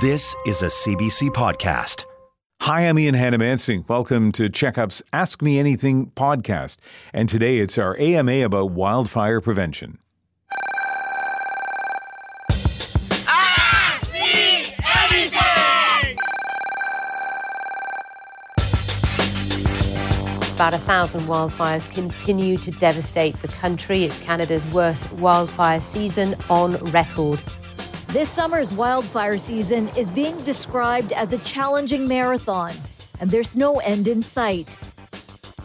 This is a CBC podcast. Hi, I'm Ian Hanomansing. Welcome to Checkup's Ask Me Anything podcast. And today it's our AMA about wildfire prevention. Ask me anything! About a thousand wildfires continue to devastate the country. It's Canada's worst wildfire season on record. This summer's wildfire season is being described as a challenging marathon, and there's no end in sight.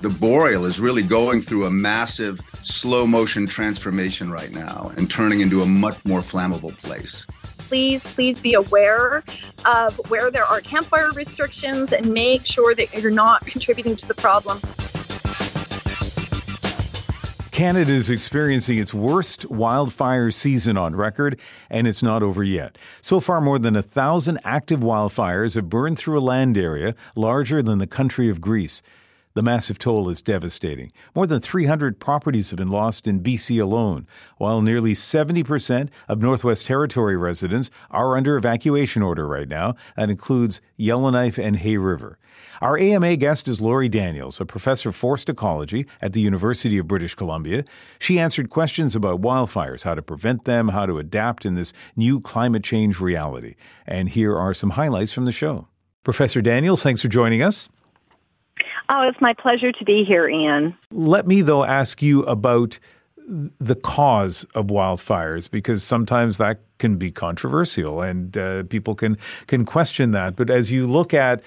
The boreal is really going through a massive slow motion transformation right now and turning into a much more flammable place. Please, please be aware of where there are campfire restrictions and make sure that you're not contributing to the problem. Canada is experiencing its worst wildfire season on record, and it's not over yet. So far, more than a thousand active wildfires have burned through a land area larger than the country of Greece. The massive toll is devastating. More than 300 properties have been lost in BC alone, while nearly 70% of Northwest Territory residents are under evacuation order right now. That includes Yellowknife and Hay River. Our AMA guest is Lori Daniels, a professor of forest ecology at the University of British Columbia. She answered questions about wildfires, how to prevent them, how to adapt in this new climate change reality. And here are some highlights from the show. Professor Daniels, thanks for joining us. Oh, it's my pleasure to be here, Ian. Let me, though, ask you about the cause of wildfires because sometimes that can be controversial and uh, people can can question that. But as you look at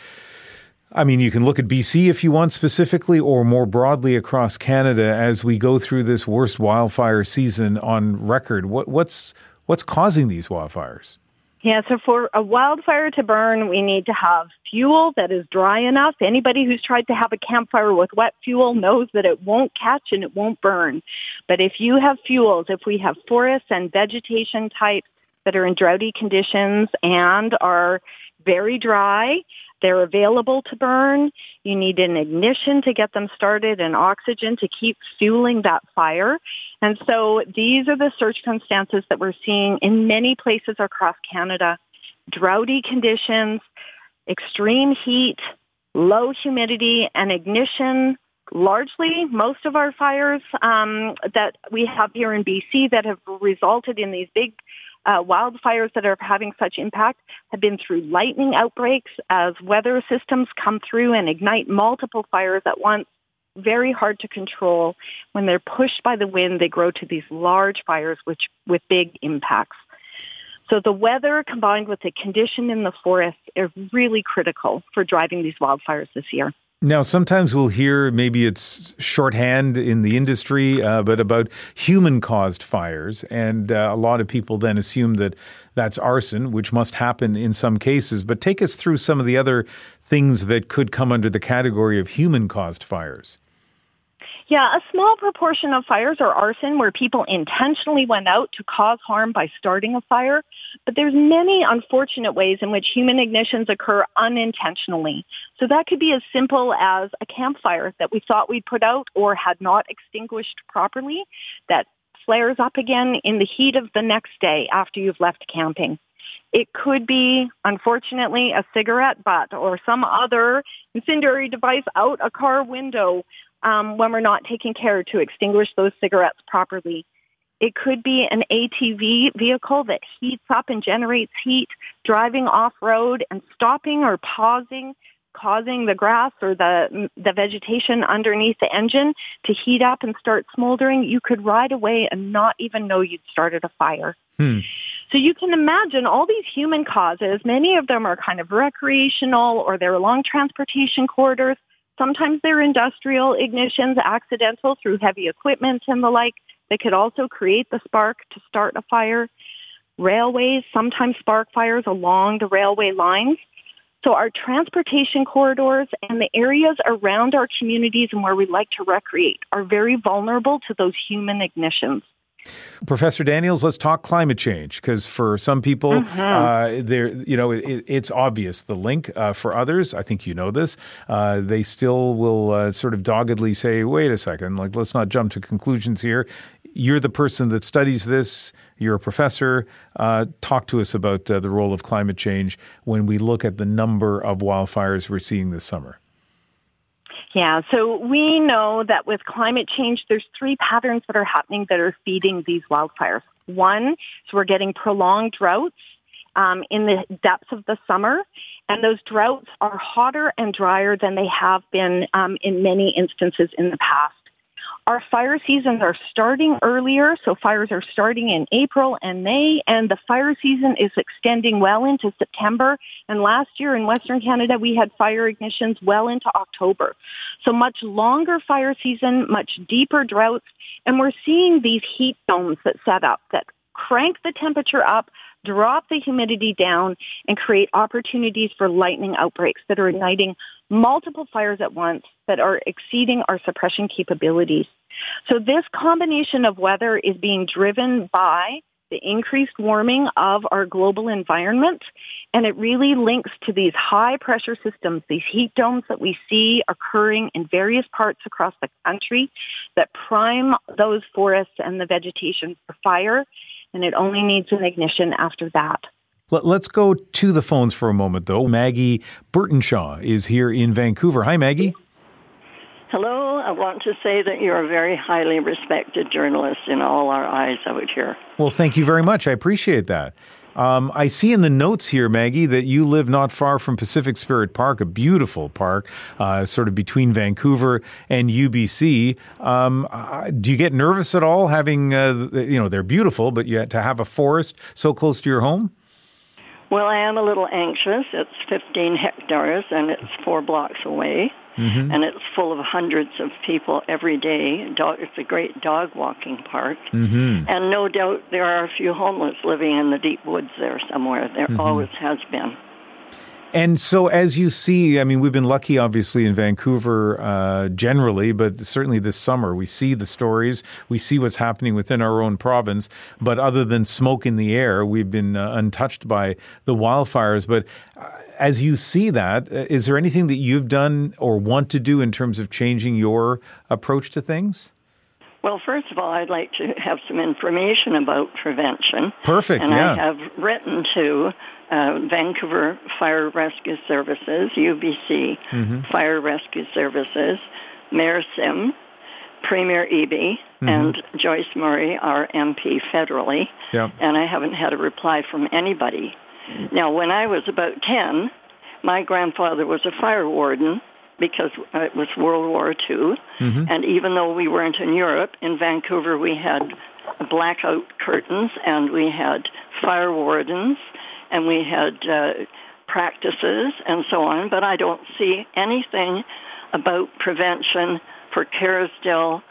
I mean, you can look at BC if you want specifically, or more broadly across Canada as we go through this worst wildfire season on record. What, what's what's causing these wildfires? Yeah, so for a wildfire to burn, we need to have fuel that is dry enough. Anybody who's tried to have a campfire with wet fuel knows that it won't catch and it won't burn. But if you have fuels, if we have forests and vegetation types that are in droughty conditions and are very dry, they're available to burn. You need an ignition to get them started and oxygen to keep fueling that fire. And so these are the circumstances that we're seeing in many places across Canada. Droughty conditions, extreme heat, low humidity, and ignition largely most of our fires um, that we have here in BC that have resulted in these big uh, wildfires that are having such impact have been through lightning outbreaks as weather systems come through and ignite multiple fires at once. Very hard to control. When they're pushed by the wind, they grow to these large fires which, with big impacts. So the weather combined with the condition in the forest are really critical for driving these wildfires this year. Now, sometimes we'll hear maybe it's shorthand in the industry, uh, but about human caused fires. And uh, a lot of people then assume that that's arson, which must happen in some cases. But take us through some of the other things that could come under the category of human caused fires. Yeah, a small proportion of fires are arson where people intentionally went out to cause harm by starting a fire, but there's many unfortunate ways in which human ignitions occur unintentionally. So that could be as simple as a campfire that we thought we'd put out or had not extinguished properly that flares up again in the heat of the next day after you've left camping. It could be, unfortunately, a cigarette butt or some other incendiary device out a car window um, when we're not taking care to extinguish those cigarettes properly. It could be an ATV vehicle that heats up and generates heat, driving off-road and stopping or pausing, causing the grass or the, the vegetation underneath the engine to heat up and start smoldering. You could ride away and not even know you'd started a fire. Hmm. So you can imagine all these human causes, many of them are kind of recreational or they're along transportation corridors. Sometimes they're industrial ignitions, accidental through heavy equipment and the like They could also create the spark to start a fire. railways, sometimes spark fires along the railway lines. So our transportation corridors and the areas around our communities and where we like to recreate are very vulnerable to those human ignitions. Professor Daniels, let's talk climate change because for some people, mm-hmm. uh, there, you know, it, it's obvious the link. Uh, for others, I think you know this. Uh, they still will uh, sort of doggedly say, "Wait a second, like let's not jump to conclusions here." You're the person that studies this. You're a professor. Uh, talk to us about uh, the role of climate change when we look at the number of wildfires we're seeing this summer. Yeah, so we know that with climate change, there's three patterns that are happening that are feeding these wildfires. One is we're getting prolonged droughts um, in the depths of the summer, and those droughts are hotter and drier than they have been um, in many instances in the past. Our fire seasons are starting earlier, so fires are starting in April and May, and the fire season is extending well into September. And last year in Western Canada, we had fire ignitions well into October. So much longer fire season, much deeper droughts, and we're seeing these heat domes that set up that crank the temperature up drop the humidity down and create opportunities for lightning outbreaks that are igniting multiple fires at once that are exceeding our suppression capabilities. So this combination of weather is being driven by the increased warming of our global environment. And it really links to these high pressure systems, these heat domes that we see occurring in various parts across the country that prime those forests and the vegetation for fire and it only needs an ignition after that. Let's go to the phones for a moment, though. Maggie Burtonshaw is here in Vancouver. Hi, Maggie. Hello. I want to say that you're a very highly respected journalist in all our eyes out here. Well, thank you very much. I appreciate that. Um, I see in the notes here, Maggie, that you live not far from Pacific Spirit Park, a beautiful park, uh, sort of between Vancouver and UBC. Um, uh, do you get nervous at all having, uh, you know, they're beautiful, but yet to have a forest so close to your home? Well, I am a little anxious. It's 15 hectares and it's four blocks away. Mm-hmm. And it's full of hundreds of people every day. Dog, it's a great dog walking park. Mm-hmm. And no doubt there are a few homeless living in the deep woods there somewhere. There mm-hmm. always has been. And so, as you see, I mean, we've been lucky, obviously, in Vancouver uh, generally, but certainly this summer, we see the stories, we see what's happening within our own province. But other than smoke in the air, we've been uh, untouched by the wildfires. But uh, as you see that, uh, is there anything that you've done or want to do in terms of changing your approach to things? Well, first of all, I'd like to have some information about prevention. Perfect, and yeah. I have written to uh, Vancouver Fire Rescue Services, UBC mm-hmm. Fire Rescue Services, Mayor Sim, Premier Eby, mm-hmm. and Joyce Murray, our MP federally. Yeah. And I haven't had a reply from anybody. Now, when I was about 10, my grandfather was a fire warden because it was World War II. Mm-hmm. And even though we weren't in Europe, in Vancouver we had blackout curtains and we had fire wardens and we had uh, practices and so on. But I don't see anything about prevention for Kerrisdale,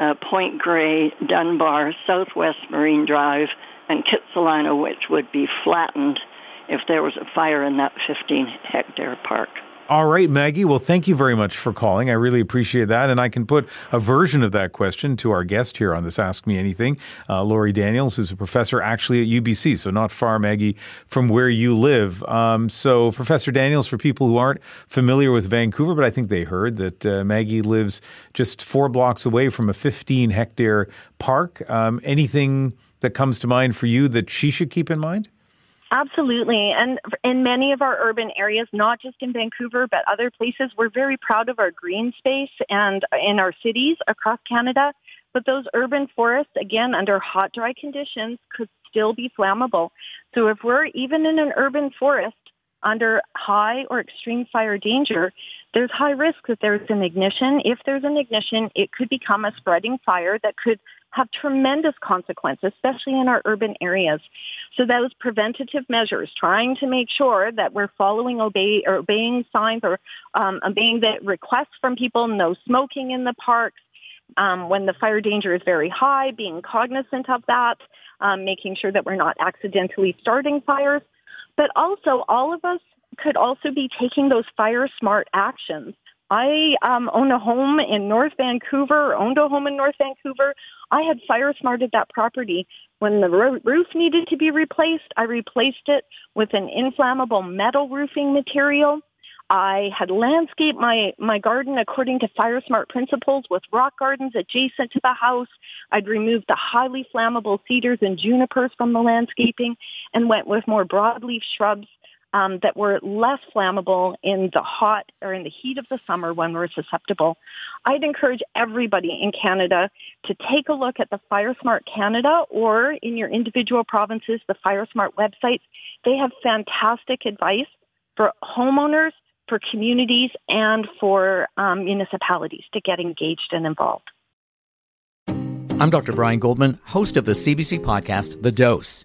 uh, Point Grey, Dunbar, Southwest Marine Drive, and Kitsilano, which would be flattened if there was a fire in that 15 hectare park. All right, Maggie. Well, thank you very much for calling. I really appreciate that. And I can put a version of that question to our guest here on this Ask Me Anything, uh, Lori Daniels, who's a professor actually at UBC, so not far, Maggie, from where you live. Um, so, Professor Daniels, for people who aren't familiar with Vancouver, but I think they heard that uh, Maggie lives just four blocks away from a 15 hectare park. Um, anything that comes to mind for you that she should keep in mind? Absolutely. And in many of our urban areas, not just in Vancouver, but other places, we're very proud of our green space and in our cities across Canada. But those urban forests, again, under hot, dry conditions, could still be flammable. So if we're even in an urban forest under high or extreme fire danger, there's high risk that there's an ignition. If there's an ignition, it could become a spreading fire that could have tremendous consequences, especially in our urban areas. So those preventative measures, trying to make sure that we're following obey, or obeying signs or um, obeying the requests from people, no smoking in the parks, um, when the fire danger is very high, being cognizant of that, um, making sure that we're not accidentally starting fires. But also, all of us could also be taking those fire smart actions. I um, own a home in North Vancouver, owned a home in North Vancouver. I had fire smarted that property. When the ro- roof needed to be replaced, I replaced it with an inflammable metal roofing material. I had landscaped my, my garden according to fire smart principles with rock gardens adjacent to the house. I'd removed the highly flammable cedars and junipers from the landscaping and went with more broadleaf shrubs um, that were less flammable in the hot or in the heat of the summer when we're susceptible. I'd encourage everybody in Canada to take a look at the FireSmart Canada or in your individual provinces, the FireSmart websites. They have fantastic advice for homeowners, for communities, and for um, municipalities to get engaged and involved. I'm Dr. Brian Goldman, host of the CBC podcast, The Dose.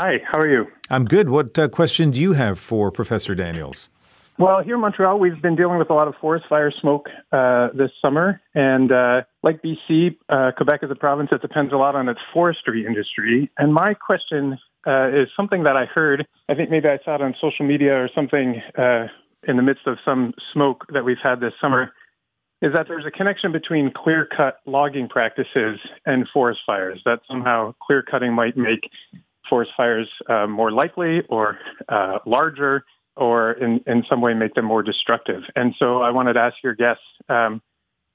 Hi, how are you? I'm good. What uh, question do you have for Professor Daniels? Well, here in Montreal, we've been dealing with a lot of forest fire smoke uh, this summer. And uh, like BC, uh, Quebec is a province that depends a lot on its forestry industry. And my question uh, is something that I heard, I think maybe I saw it on social media or something uh, in the midst of some smoke that we've had this summer, is that there's a connection between clear-cut logging practices and forest fires, that somehow clear cutting might make forest fires uh, more likely or uh, larger or in, in some way make them more destructive. And so I wanted to ask your guests um,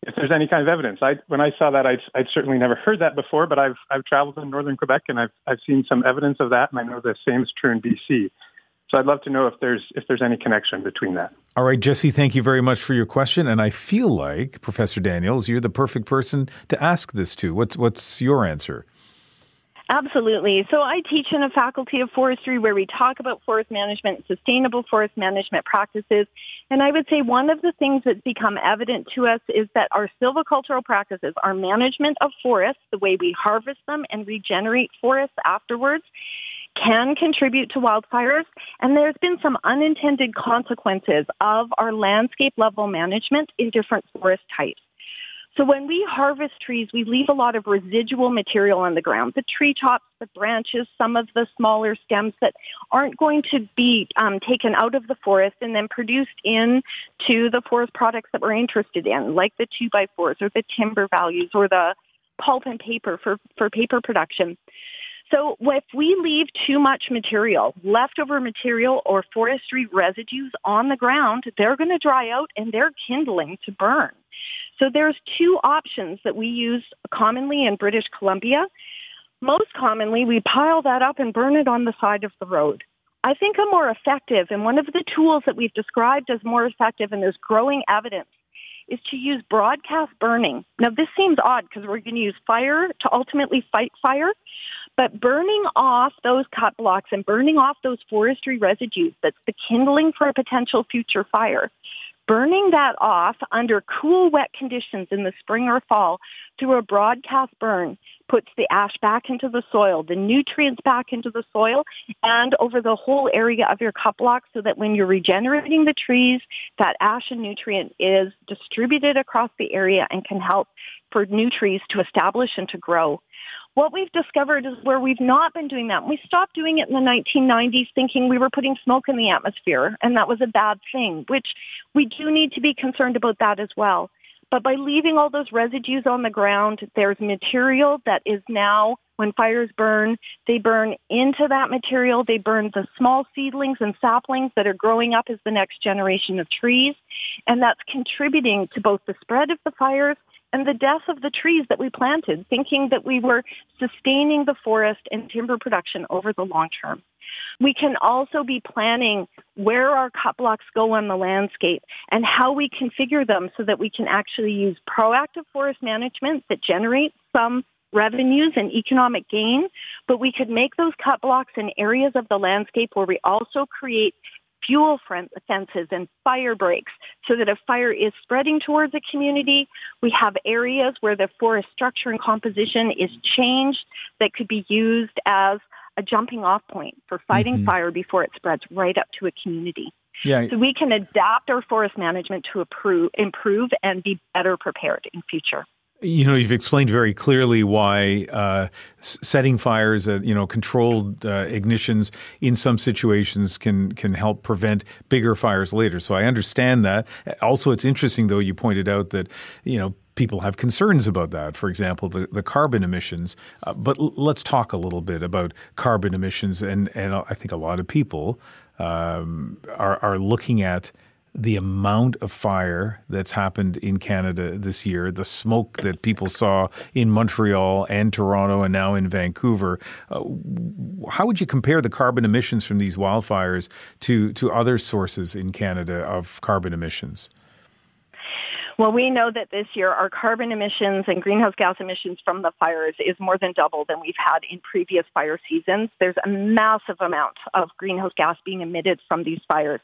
if there's any kind of evidence. I, when I saw that, I'd, I'd certainly never heard that before, but I've, I've traveled in northern Quebec and I've, I've seen some evidence of that, and I know the same is true in BC. So I'd love to know if there's if there's any connection between that. All right, Jesse, thank you very much for your question. And I feel like Professor Daniels, you're the perfect person to ask this to. What's what's your answer? Absolutely. So I teach in a faculty of forestry where we talk about forest management, sustainable forest management practices. And I would say one of the things that's become evident to us is that our silvicultural practices, our management of forests, the way we harvest them and regenerate forests afterwards, can contribute to wildfires. And there's been some unintended consequences of our landscape level management in different forest types. So when we harvest trees, we leave a lot of residual material on the ground. The tree tops, the branches, some of the smaller stems that aren't going to be um, taken out of the forest and then produced into the forest products that we're interested in, like the two by fours or the timber values or the pulp and paper for, for paper production. So if we leave too much material, leftover material or forestry residues on the ground, they're going to dry out and they're kindling to burn. So there's two options that we use commonly in British Columbia. Most commonly, we pile that up and burn it on the side of the road. I think a more effective, and one of the tools that we've described as more effective, and there's growing evidence, is to use broadcast burning. Now, this seems odd because we're going to use fire to ultimately fight fire, but burning off those cut blocks and burning off those forestry residues, that's the kindling for a potential future fire, burning that off under cool, wet conditions in the spring or fall through a broadcast burn puts the ash back into the soil, the nutrients back into the soil and over the whole area of your cut block so that when you're regenerating the trees, that ash and nutrient is distributed across the area and can help for new trees to establish and to grow. What we've discovered is where we've not been doing that. We stopped doing it in the 1990s thinking we were putting smoke in the atmosphere and that was a bad thing, which we do need to be concerned about that as well. But by leaving all those residues on the ground, there's material that is now, when fires burn, they burn into that material. They burn the small seedlings and saplings that are growing up as the next generation of trees. And that's contributing to both the spread of the fires and the death of the trees that we planted, thinking that we were sustaining the forest and timber production over the long term. We can also be planning where our cut blocks go on the landscape and how we configure them so that we can actually use proactive forest management that generates some revenues and economic gain, but we could make those cut blocks in areas of the landscape where we also create fuel fences and fire breaks so that if fire is spreading towards a community, we have areas where the forest structure and composition is changed that could be used as a jumping off point for fighting mm-hmm. fire before it spreads right up to a community. Yeah. So we can adapt our forest management to improve, improve and be better prepared in future. You know, you've explained very clearly why uh, setting fires at you know controlled uh, ignitions in some situations can can help prevent bigger fires later. So I understand that. Also, it's interesting though you pointed out that you know people have concerns about that. For example, the, the carbon emissions. Uh, but l- let's talk a little bit about carbon emissions, and and I think a lot of people um, are are looking at the amount of fire that's happened in Canada this year, the smoke that people saw in Montreal and Toronto and now in Vancouver. Uh, how would you compare the carbon emissions from these wildfires to, to other sources in Canada of carbon emissions? Well, we know that this year our carbon emissions and greenhouse gas emissions from the fires is more than double than we've had in previous fire seasons. There's a massive amount of greenhouse gas being emitted from these fires.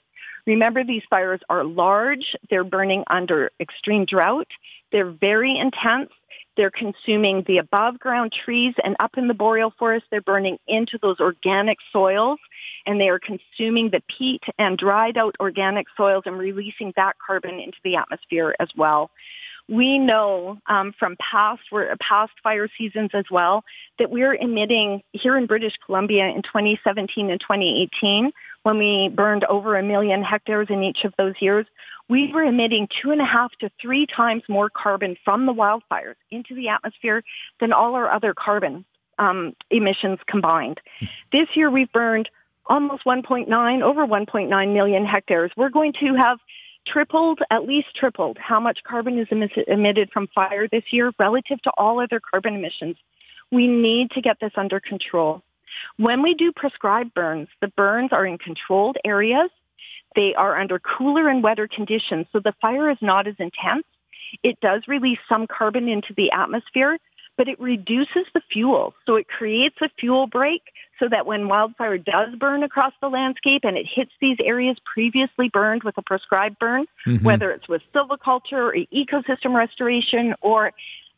Remember, these fires are large. They're burning under extreme drought. They're very intense. They're consuming the above ground trees and up in the boreal forest, they're burning into those organic soils and they are consuming the peat and dried out organic soils and releasing that carbon into the atmosphere as well. We know um, from past past fire seasons as well that we're emitting here in British Columbia in 2017 and 2018 when we burned over a million hectares in each of those years, we were emitting two and a half to three times more carbon from the wildfires into the atmosphere than all our other carbon um, emissions combined. This year we've burned almost 1.9, over 1.9 million hectares. We're going to have tripled, at least tripled, how much carbon is emitted from fire this year relative to all other carbon emissions. We need to get this under control. When we do prescribed burns, the burns are in controlled areas. They are under cooler and wetter conditions, so the fire is not as intense. It does release some carbon into the atmosphere, but it reduces the fuel. So it creates a fuel break so that when wildfire does burn across the landscape and it hits these areas previously burned with a prescribed burn, mm-hmm. whether it's with silviculture or ecosystem restoration or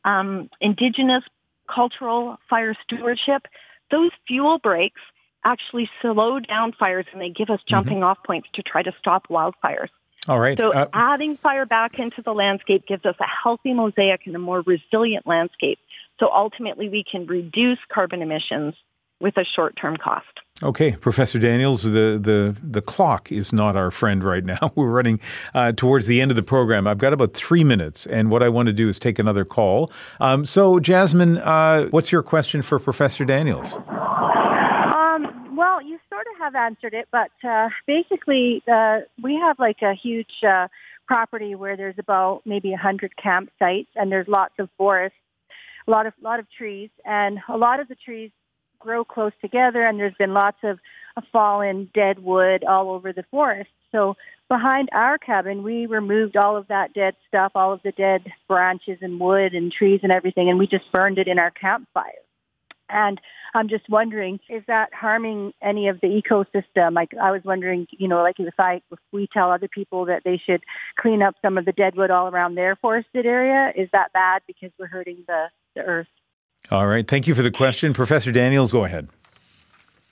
um, indigenous cultural fire stewardship, those fuel breaks actually slow down fires and they give us mm-hmm. jumping mm-hmm. off points to try to stop wildfires. All right. So uh, adding fire back into the landscape gives us a healthy mosaic and a more resilient landscape. So ultimately we can reduce carbon emissions with a short-term cost. Okay, Professor Daniels, the, the, the clock is not our friend right now. We're running uh, towards the end of the program. I've got about three minutes, and what I want to do is take another call. Um, so, Jasmine, uh, what's your question for Professor Daniels? Um, well, you sort of have answered it, but uh, basically, uh, we have like a huge uh, property where there's about maybe 100 campsites, and there's lots of forests, a lot of lot of trees, and a lot of the trees grow close together and there's been lots of fallen dead wood all over the forest. So behind our cabin, we removed all of that dead stuff, all of the dead branches and wood and trees and everything, and we just burned it in our campfire. And I'm just wondering, is that harming any of the ecosystem? Like I was wondering, you know, like if I if we tell other people that they should clean up some of the dead wood all around their forested area, is that bad because we're hurting the, the earth? All right. Thank you for the question. Professor Daniels, go ahead.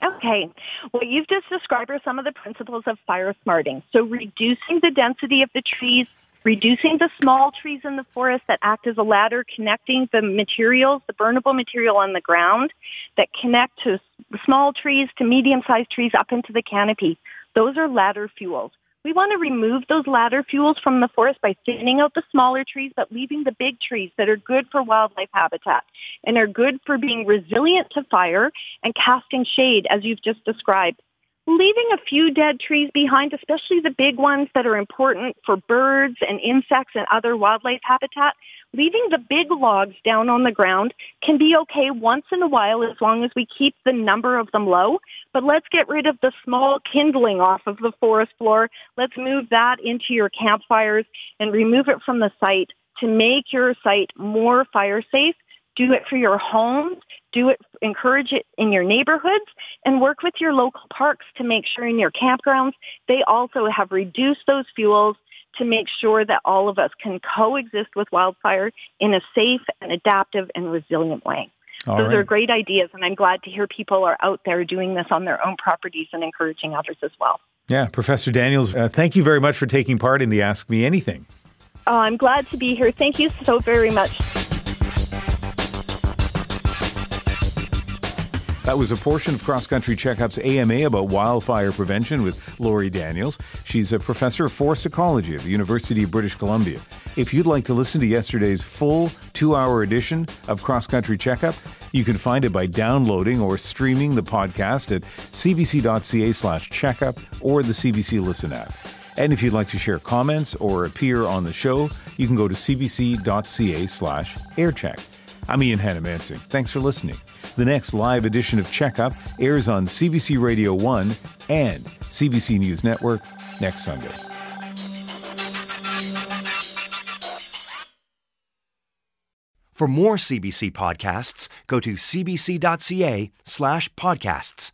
Okay. What you've just described are some of the principles of fire smarting. So reducing the density of the trees, reducing the small trees in the forest that act as a ladder connecting the materials, the burnable material on the ground that connect to small trees to medium-sized trees up into the canopy. Those are ladder fuels. We want to remove those ladder fuels from the forest by thinning out the smaller trees, but leaving the big trees that are good for wildlife habitat and are good for being resilient to fire and casting shade, as you've just described leaving a few dead trees behind, especially the big ones that are important for birds and insects and other wildlife habitat, leaving the big logs down on the ground can be okay once in a while as long as we keep the number of them low. But let's get rid of the small kindling off of the forest floor. Let's move that into your campfires and remove it from the site to make your site more fire safe Do it for your homes. Do it, encourage it in your neighborhoods and work with your local parks to make sure in your campgrounds they also have reduced those fuels to make sure that all of us can coexist with wildfire in a safe and adaptive and resilient way. All Those right. are great ideas, and I'm glad to hear people are out there doing this on their own properties and encouraging others as well. Yeah, Professor Daniels, uh, thank you very much for taking part in the Ask Me Anything. Oh, I'm glad to be here. Thank you so very much. That was a portion of Cross Country Checkup's AMA about wildfire prevention with Lori Daniels. She's a professor of forest ecology at the University of British Columbia. If you'd like to listen to yesterday's full two hour edition of Cross Country Checkup, you can find it by downloading or streaming the podcast at cbc.ca slash checkup or the CBC Listen app. And if you'd like to share comments or appear on the show, you can go to cbc.ca slash aircheck. I'm Ian Hanomansing. Thanks for listening. The next live edition of Checkup airs on CBC Radio 1 and CBC News Network next Sunday. For more CBC podcasts, go to cbc.ca slash podcasts.